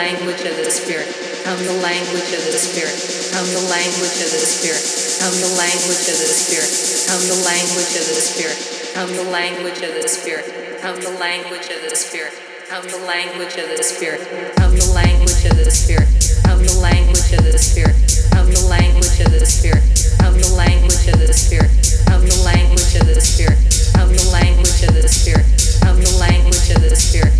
language of the Spirit. Come the language of the spirit. Come the language of the spirit. Come the language of the spirit. Come the language of the spirit. Come the language of the spirit. Come the language of the spirit. Come the language of the spirit. Come the language of the spirit. Come the language of the spirit. Come the language of the spirit. Come the language of the spirit. Come the language of the spirit. Come the language of the spirit. Come the language of the spirit.